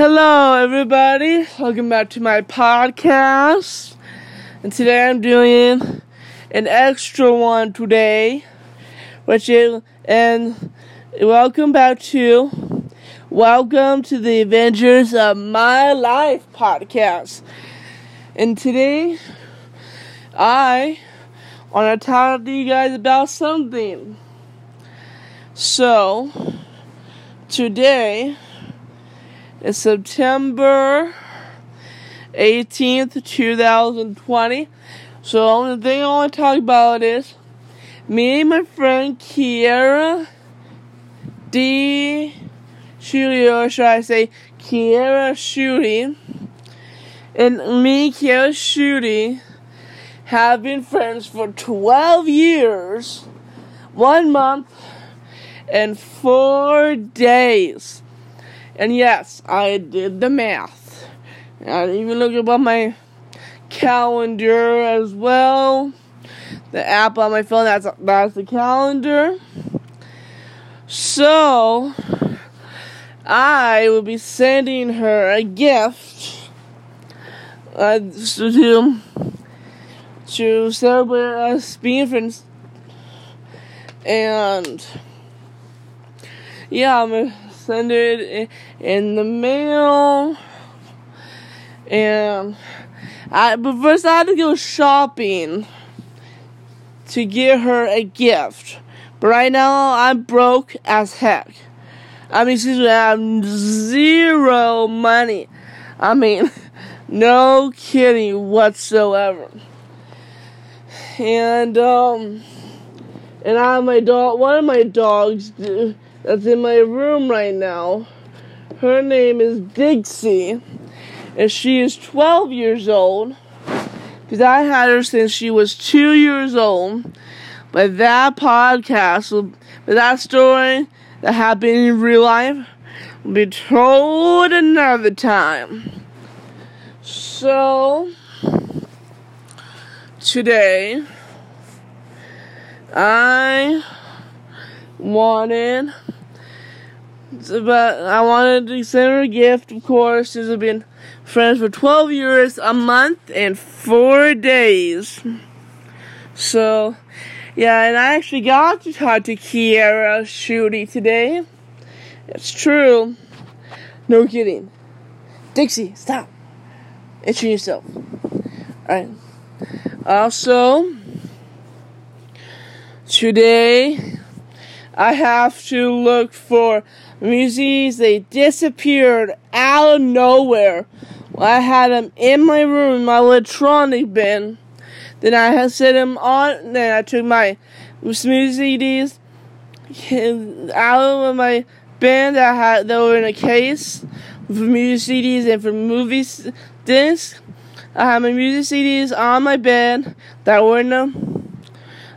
Hello, everybody. Welcome back to my podcast. And today I'm doing an extra one today, which is, and welcome back to, welcome to the Adventures of My Life podcast. And today, I want to talk to you guys about something. So, today, September 18th, 2020. So, the only thing I want to talk about is me and my friend Kiera D. Shooty, or should I say Kiera Shooty, and me, Kiera Shooty, have been friends for 12 years, one month, and four days. And yes, I did the math. I even looked up on my calendar as well. The app on my phone, that's, that's the calendar. So, I will be sending her a gift uh, to, to celebrate us being friends. And, yeah, I'm send it in the mail. And I, but first I had to go shopping to get her a gift. But right now I'm broke as heck. I mean, excuse me, I have zero money. I mean, no kidding whatsoever. And um, and I have my dog. One of my dogs that's in my room right now. Her name is Dixie, and she is 12 years old. Because I had her since she was two years old. But that podcast, but that story that happened in real life, will be told another time. So, today, I wanted but I wanted to send her a gift, of course, since we've been friends for 12 years, a month, and four days. So, yeah, and I actually got to talk to Kiera Shooty today. It's true. No kidding. Dixie, stop. Introduce yourself. Alright. Also, today, I have to look for museums. They disappeared out of nowhere. I had them in my room, my electronic bin. Then I had set them on. Then I took my smoothie CDs out of my bin that I had that were in a case for music CDs and for movie discs. I had my music CDs on my bed that were in a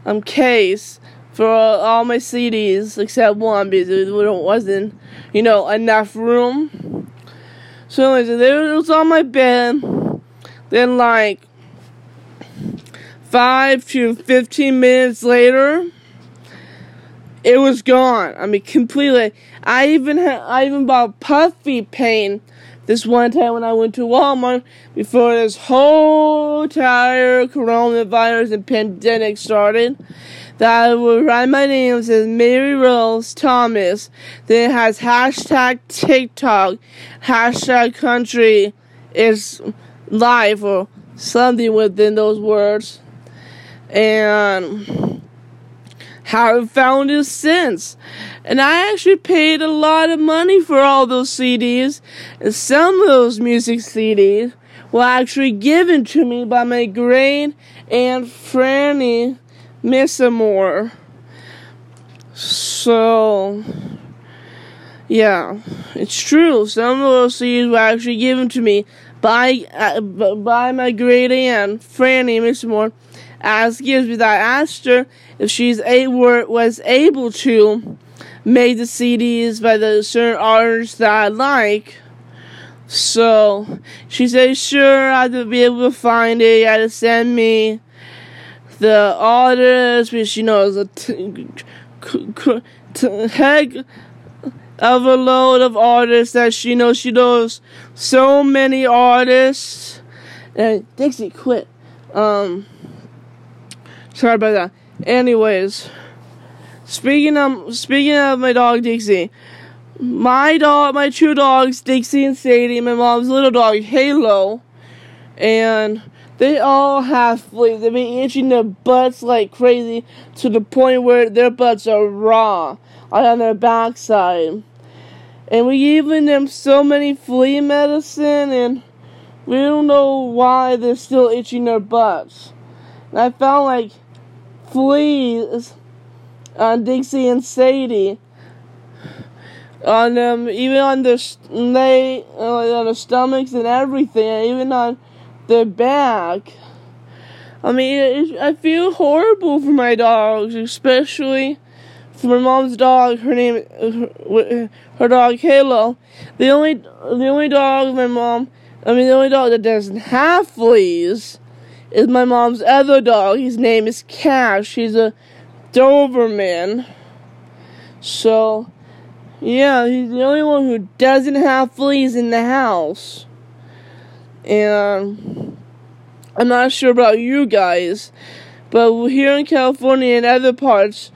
um, case for all my CDs except one because it wasn't, you know, enough room. So anyways, it was on my bed. Then like five to fifteen minutes later, it was gone. I mean, completely. I even had, I even bought puffy paint this one time when I went to Walmart before this whole entire coronavirus and pandemic started that I will write my name says Mary Rose Thomas. Then it has hashtag TikTok, hashtag country is life or something within those words. And haven't found it since. And I actually paid a lot of money for all those CDs. And some of those music CDs were actually given to me by my great aunt Franny Messamore. So, yeah, it's true. Some of those CDs were actually given to me by uh, by my great aunt Franny Messamore as gifts. Because I asked her if she's able was able to make the CDs by the certain artists that I like. So she said, "Sure, I would be able to find it. You had to send me." The orders, which you know is a t- c- t- heck overload of artists that she knows. She knows so many artists. And Dixie, quit. Um, sorry about that. Anyways, speaking of speaking of my dog Dixie, my dog, my two dogs, Dixie and Sadie, my mom's little dog Halo, and they all have fleas. They've been itching their butts like crazy to the point where their butts are raw on their backside. And we given them so many flea medicine, and we don't know why they're still itching their butts. And I found like fleas on Dixie and Sadie on them, even on their they uh, on their stomachs and everything, even on their back. I mean, I feel horrible for my dogs, especially for my mom's dog. Her name, her, her dog Halo. The only, the only dog my mom, I mean, the only dog that doesn't have fleas is my mom's other dog. His name is Cash. He's a Doberman. So, yeah, he's the only one who doesn't have fleas in the house. And I'm not sure about you guys, but here in California and other parts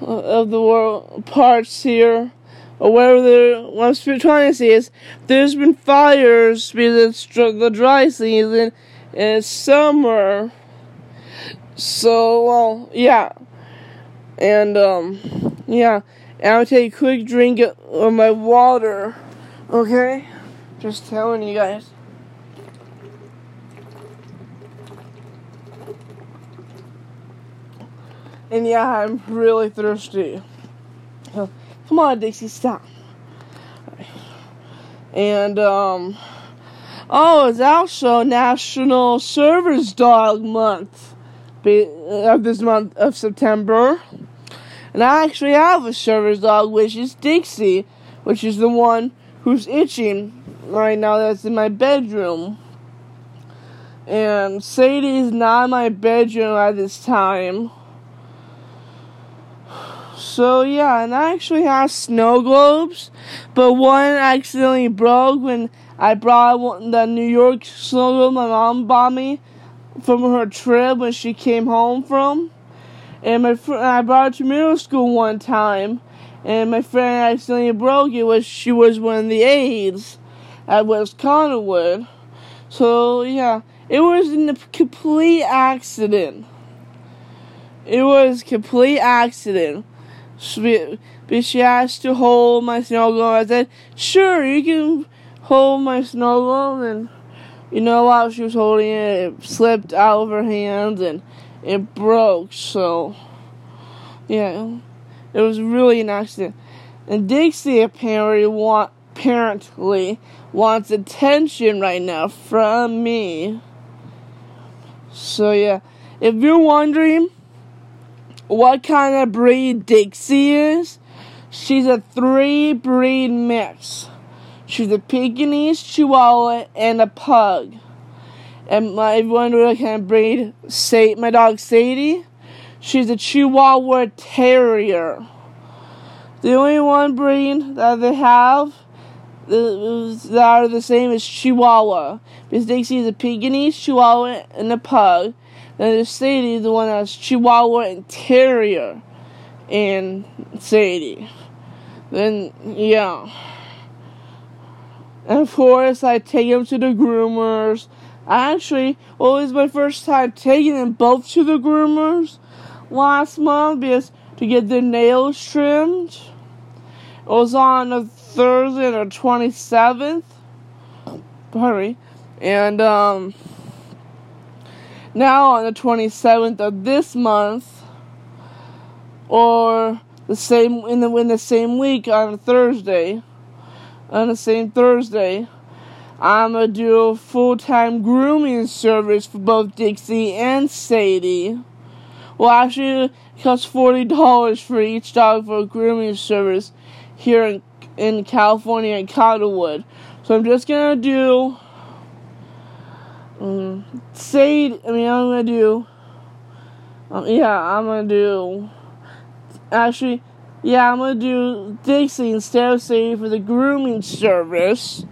of the world, parts here, or wherever what I'm trying to say is, there's been fires because it's the dry season and summer. So, well, yeah. And, um, yeah. And I'll take a quick drink of my water. Okay? Just telling you guys. And yeah, I'm really thirsty. come on, Dixie, stop. And, um, oh, it's also National Service Dog Month of this month of September. And I actually have a service dog, which is Dixie, which is the one who's itching right now that's in my bedroom. And Sadie is not in my bedroom at this time. So yeah, and I actually have snow globes, but one accidentally broke when I brought the New York snow globe my mom bought me from her trip when she came home from. And my friend, I brought it to middle school one time, and my friend accidentally broke it. Was she was one of the aides at West Cottonwood. So yeah, it was a complete accident. It was complete accident. But she asked to hold my snow globe. I said, sure, you can hold my snow globe. And, you know, while she was holding it, it slipped out of her hands and it broke. So, yeah, it was really an accident. And Dixie apparently, want, apparently wants attention right now from me. So, yeah, if you're wondering, what kind of breed Dixie is. She's a three breed mix. She's a Pekingese, Chihuahua, and a Pug. And my, if you what kind of breed, say my dog Sadie, she's a Chihuahua Terrier. The only one breed that they have that are the same is Chihuahua. Because Dixie is a Pekingese, Chihuahua, and a Pug. There's Sadie, the one that's Chihuahua and Terrier, and Sadie. Then, yeah. And of course, I take them to the groomers. Actually, well, it was my first time taking them both to the groomers last month because to get their nails trimmed. It was on a Thursday, the 27th. Sorry. And, um, now on the 27th of this month, or the same in the in the same week on Thursday, on the same Thursday, I'm gonna do a full time grooming service for both Dixie and Sadie. Well, actually, it costs forty dollars for each dog for a grooming service here in in California and Cottonwood. So I'm just gonna do um, say, I mean, I'm gonna do. Um, yeah, I'm gonna do. Actually, Yeah, I'm gonna do Dixie instead of Sadie for the grooming service.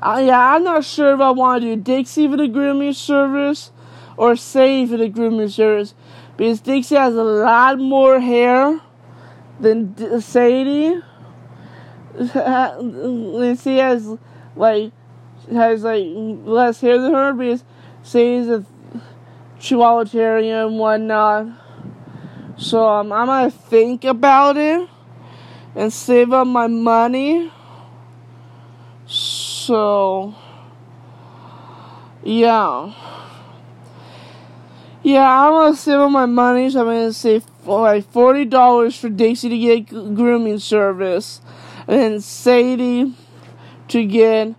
Uh, yeah, I'm not sure if I want to do Dixie for the grooming service or Sadie for the grooming service because Dixie has a lot more hair than D- Sadie. Lindsay has like has like less hair than her because Sadie's a Chihuahua Terrier and whatnot. So um, I'm gonna think about it and save up my money. So yeah. Yeah, I'm gonna save up my money, so I'm gonna save like forty dollars for Daisy to get grooming service, and Sadie to get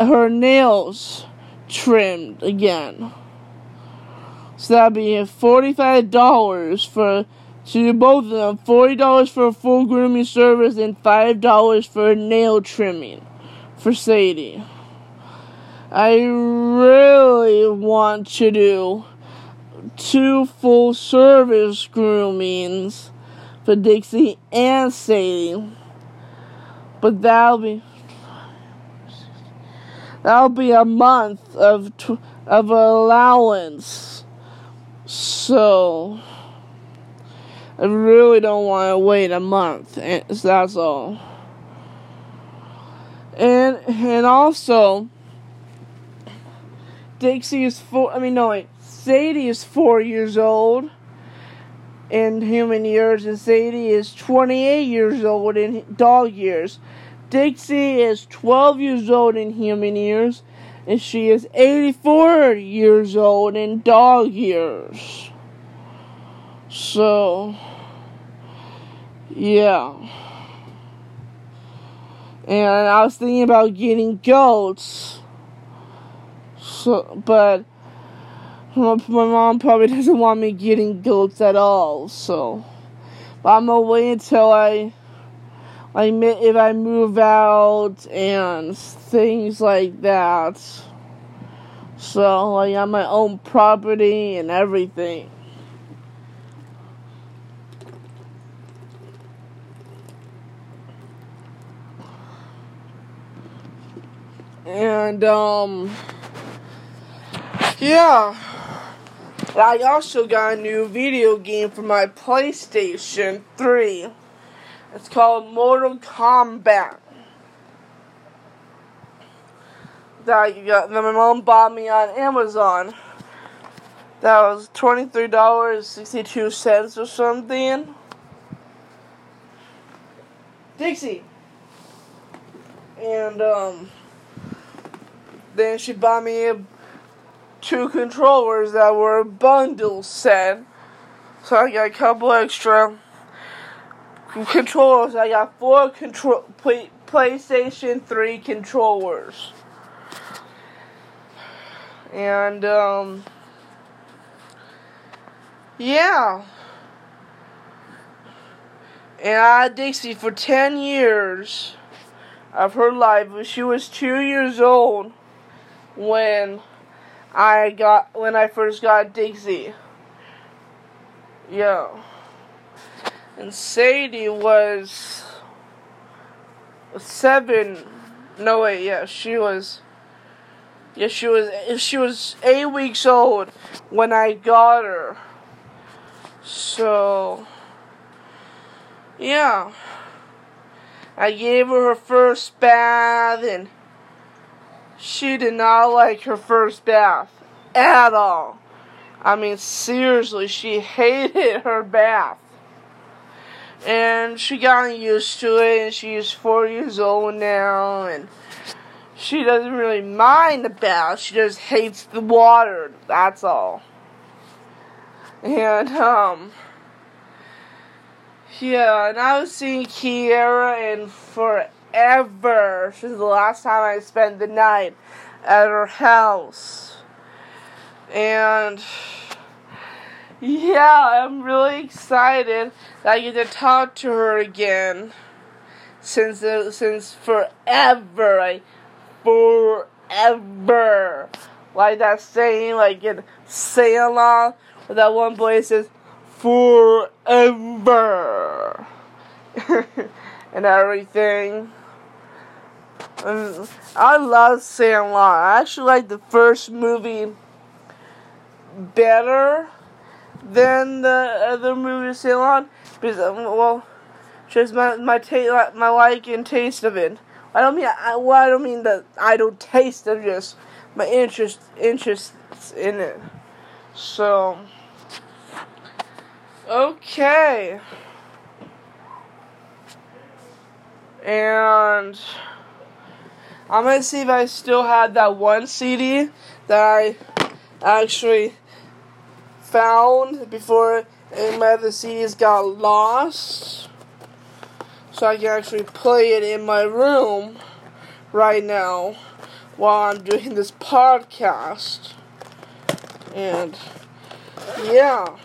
her nails trimmed again. So that'd be forty-five dollars for to do both of them. Forty dollars for a full grooming service and five dollars for nail trimming for Sadie. I really want to do two full service groomings for Dixie and Sadie. But that'll be that'll be a month of of allowance. So I really don't want to wait a month. That's all. And and also Dixie is four. I mean, no wait. Sadie is four years old in human years, and Sadie is 28 years old in dog years. Dixie is 12 years old in human years, and she is 84 years old in dog years. So, yeah. And I was thinking about getting goats. So, but my mom probably doesn't want me getting goats at all, so. But I'm gonna wait until I, like, if I move out and things like that. So, like, on my own property and everything. And, um, yeah. I also got a new video game for my PlayStation 3. It's called Mortal Kombat. That, you got, that my mom bought me on Amazon. That was $23.62 or something. Dixie. And, um, then she bought me two controllers that were a bundle set. So I got a couple extra controllers. I got four control play, PlayStation 3 controllers. And um yeah. And I had Dixie for 10 years of her life. She was 2 years old when I got when I first got Dixie. Yeah. And Sadie was seven. No wait, yeah, she was. Yeah, she was. She was eight weeks old when I got her. So. Yeah. I gave her her first bath and she did not like her first bath at all. I mean, seriously, she hated her bath. And she got used to it, and she's four years old now, and she doesn't really mind the bath. She just hates the water. That's all. And, um, yeah, and I was seeing Kiera, and forever since the last time I spent the night at her house. And yeah, I'm really excited that I get to talk to her again. Since uh, since forever, like forever, like that saying, like in Along, where that one boy says forever. and everything. And I love Sandlot. I actually like the first movie better than the other movie Sandlot because um, well, just my my ta- my like and taste of it. I don't mean I, well, I don't mean that I don't taste it, just my interest interest in it. So okay. And I'm gonna see if I still have that one CD that I actually found before any of other CDs got lost. So I can actually play it in my room right now while I'm doing this podcast. And yeah.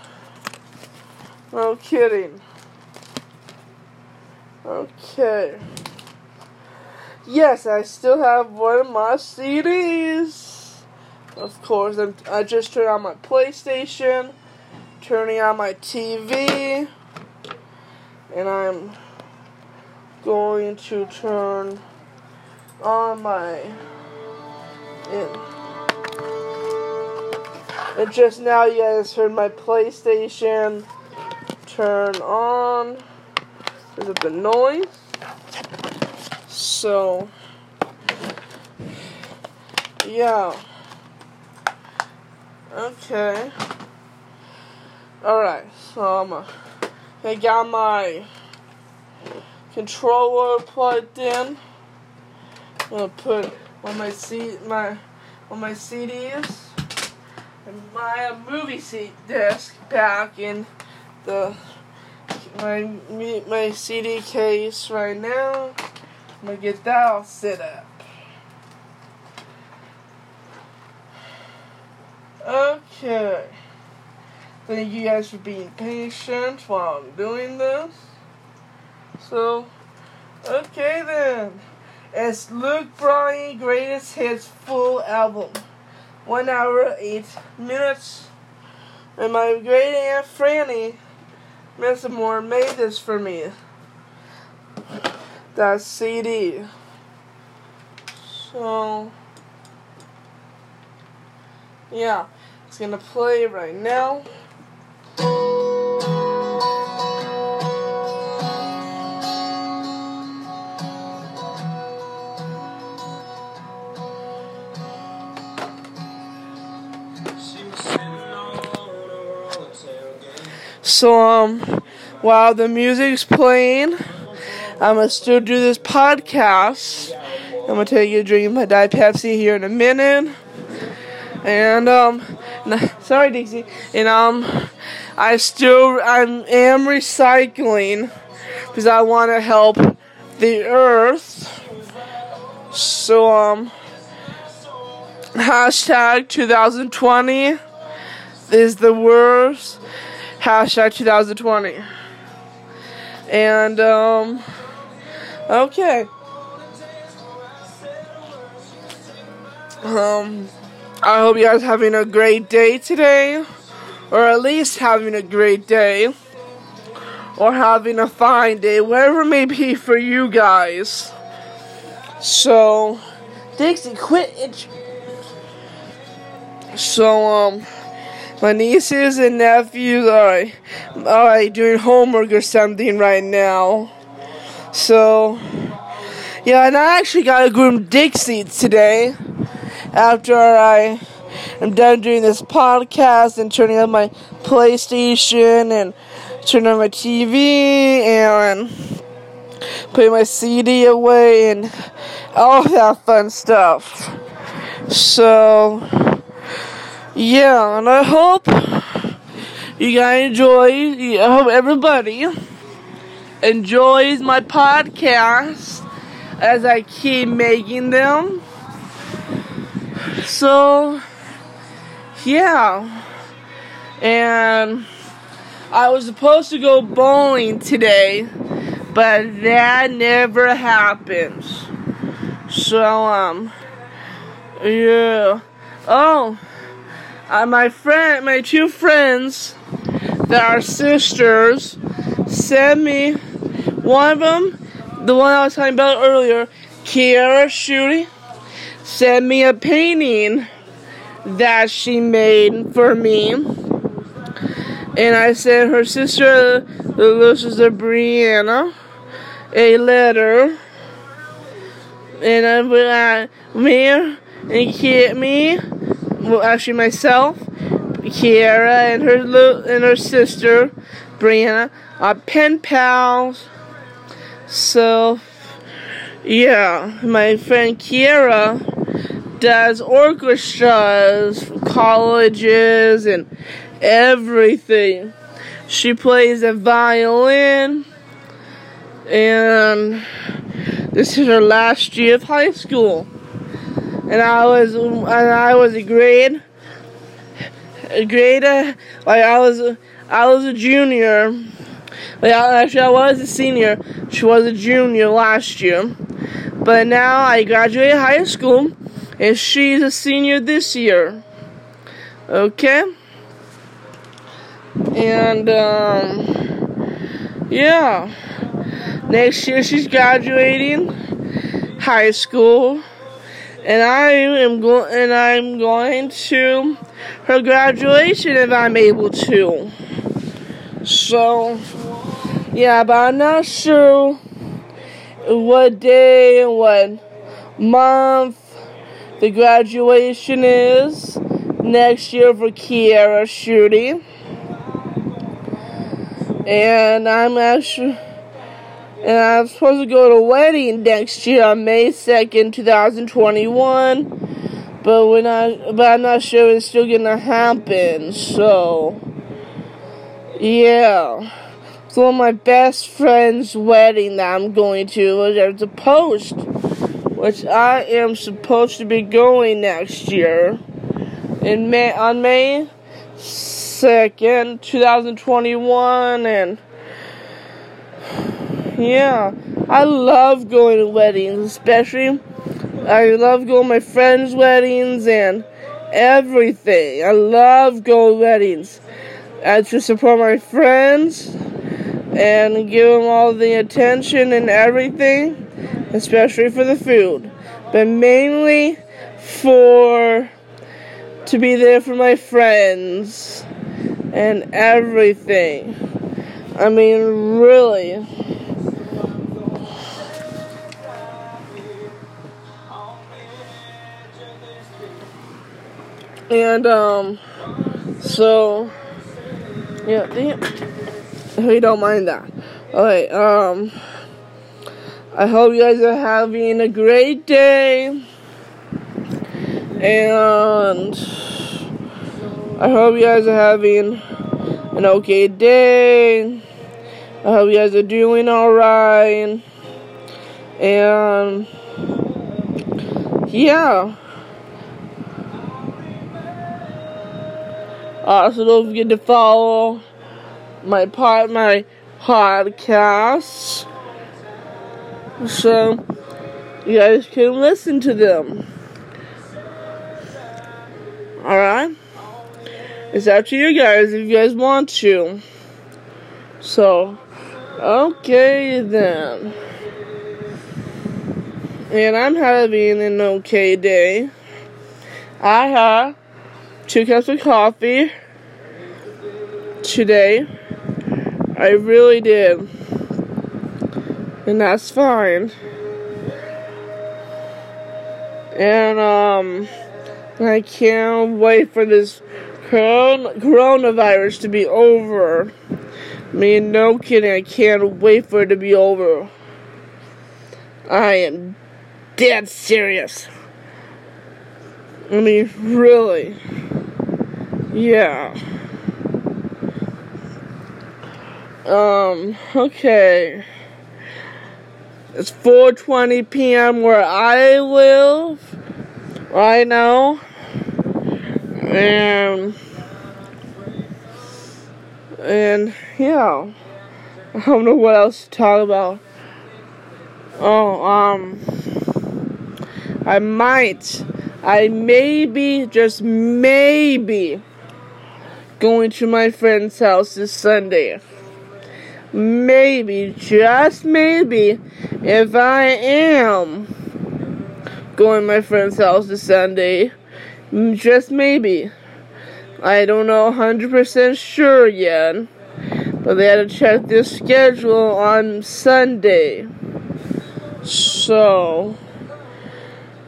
No kidding. Okay. Yes, I still have one of my CDs. Of course, I'm, I just turned on my PlayStation, turning on my TV, and I'm going to turn on my. And just now, you guys heard my PlayStation turn on. There's a bit noise. So, yeah. Okay. Alright, so I'ma. I got my controller plugged in. I'm gonna put on my C my on my CDs and my movie seat disc back in the my my CD case right now. I'm gonna get that all set up. Okay. Thank you guys for being patient while I'm doing this. So, okay then. It's Luke Bryan Greatest Hits Full Album. One hour, eight minutes. And my great aunt Franny Messamore made this for me. That CD. So, yeah, it's gonna play right now. So, um, while the music's playing, I'm gonna still do this podcast. I'm gonna take a drink of my Diet Pepsi here in a minute. And, um, sorry, Dixie. And, um, I still, I am recycling because I want to help the earth. So, um, hashtag 2020 is the worst hashtag 2020. And, um, okay. Um, I hope you guys are having a great day today, or at least having a great day, or having a fine day, whatever it may be for you guys. So, Dixie, quit it. So, um, my nieces and nephews are, are doing homework or something right now. So, yeah, and I actually got a groom Dixie today after I am done doing this podcast and turning on my PlayStation and turning on my TV and putting my CD away and all that fun stuff. So, yeah, and I hope you guys enjoy. I hope everybody enjoys my podcast as I keep making them. So, yeah. And I was supposed to go bowling today, but that never happens. So, um, yeah. Oh uh, my friend, my two friends that are sisters, sent me one of them, the one I was talking about earlier, Kiara Shooty, sent me a painting that she made for me. And I sent her sister, sister Brianna, a letter. And I, uh, me and Ki- me, well, actually myself, Kiara and her and her sister Brianna are pen pals. So, yeah, my friend Kiara does orchestras, colleges, and everything. She plays the violin, and this is her last year of high school. And I was, and I was a grade, a grade, like I was, I was a junior. Like actually, I was a senior. She was a junior last year, but now I graduated high school, and she's a senior this year. Okay. And um, yeah, next year she's graduating high school, and I am going and I'm going to her graduation if I'm able to. So yeah, but I'm not sure what day and what month the graduation is next year for Kiara Shooty. And I'm actually and I'm supposed to go to a wedding next year on May second, two thousand twenty one. But we're not but I'm not sure it's still gonna happen, so yeah. Of my best friend's wedding that I'm going to. There's a post which I am supposed to be going next year in May on May second, two thousand twenty one, and yeah, I love going to weddings, especially I love going to my friends' weddings and everything. I love going to weddings. And to support my friends and give them all the attention and everything, especially for the food. But mainly for to be there for my friends and everything. I mean, really. And, um, so, yeah, damn. We don't mind that. Alright, um, I hope you guys are having a great day. And I hope you guys are having an okay day. I hope you guys are doing alright. And yeah. Also, don't forget to follow my part, my podcasts, so you guys can listen to them. All right, it's up to you guys if you guys want to. So, okay then. And I'm having an okay day. I have two cups of coffee today. I really did. And that's fine. And, um, I can't wait for this coronavirus to be over. I mean, no kidding, I can't wait for it to be over. I am dead serious. I mean, really. Yeah. Um, okay. It's 4:20 p.m. where I live right now. And and yeah. I don't know what else to talk about. Oh, um I might I maybe just maybe going to my friend's house this Sunday. Maybe, just maybe, if I am going to my friend's house this Sunday, just maybe. I don't know 100% sure yet, but they had to check their schedule on Sunday. So,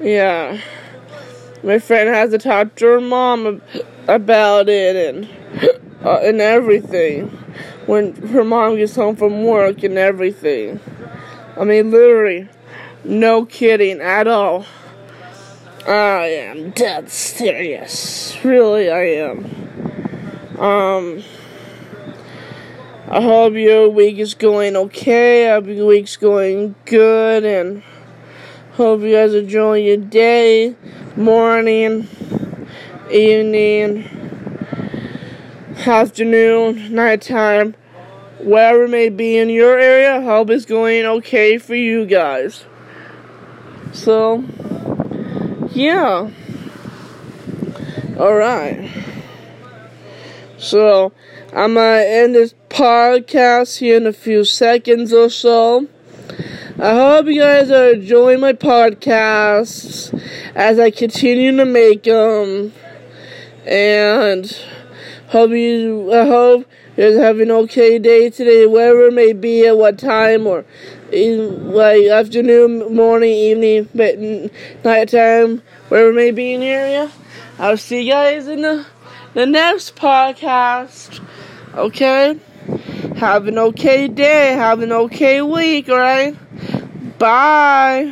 yeah. My friend has to talk to her mom about it and uh, and everything when her mom gets home from work and everything. I mean, literally, no kidding at all. I am dead serious. Really, I am. Um, I hope your week is going okay. I hope your week's going good, and hope you guys enjoy your day, morning, evening afternoon, nighttime, wherever it may be in your area, hope it's going okay for you guys. So, yeah. Alright. So, I'm gonna end this podcast here in a few seconds or so. I hope you guys are enjoying my podcasts as I continue to make them. And Hope you, I hope you're having an okay day today, wherever it may be, at what time, or in, like afternoon, morning, evening, but night time, wherever it may be in the area. I'll see you guys in the, the next podcast. Okay? Have an okay day. Have an okay week, alright? Bye.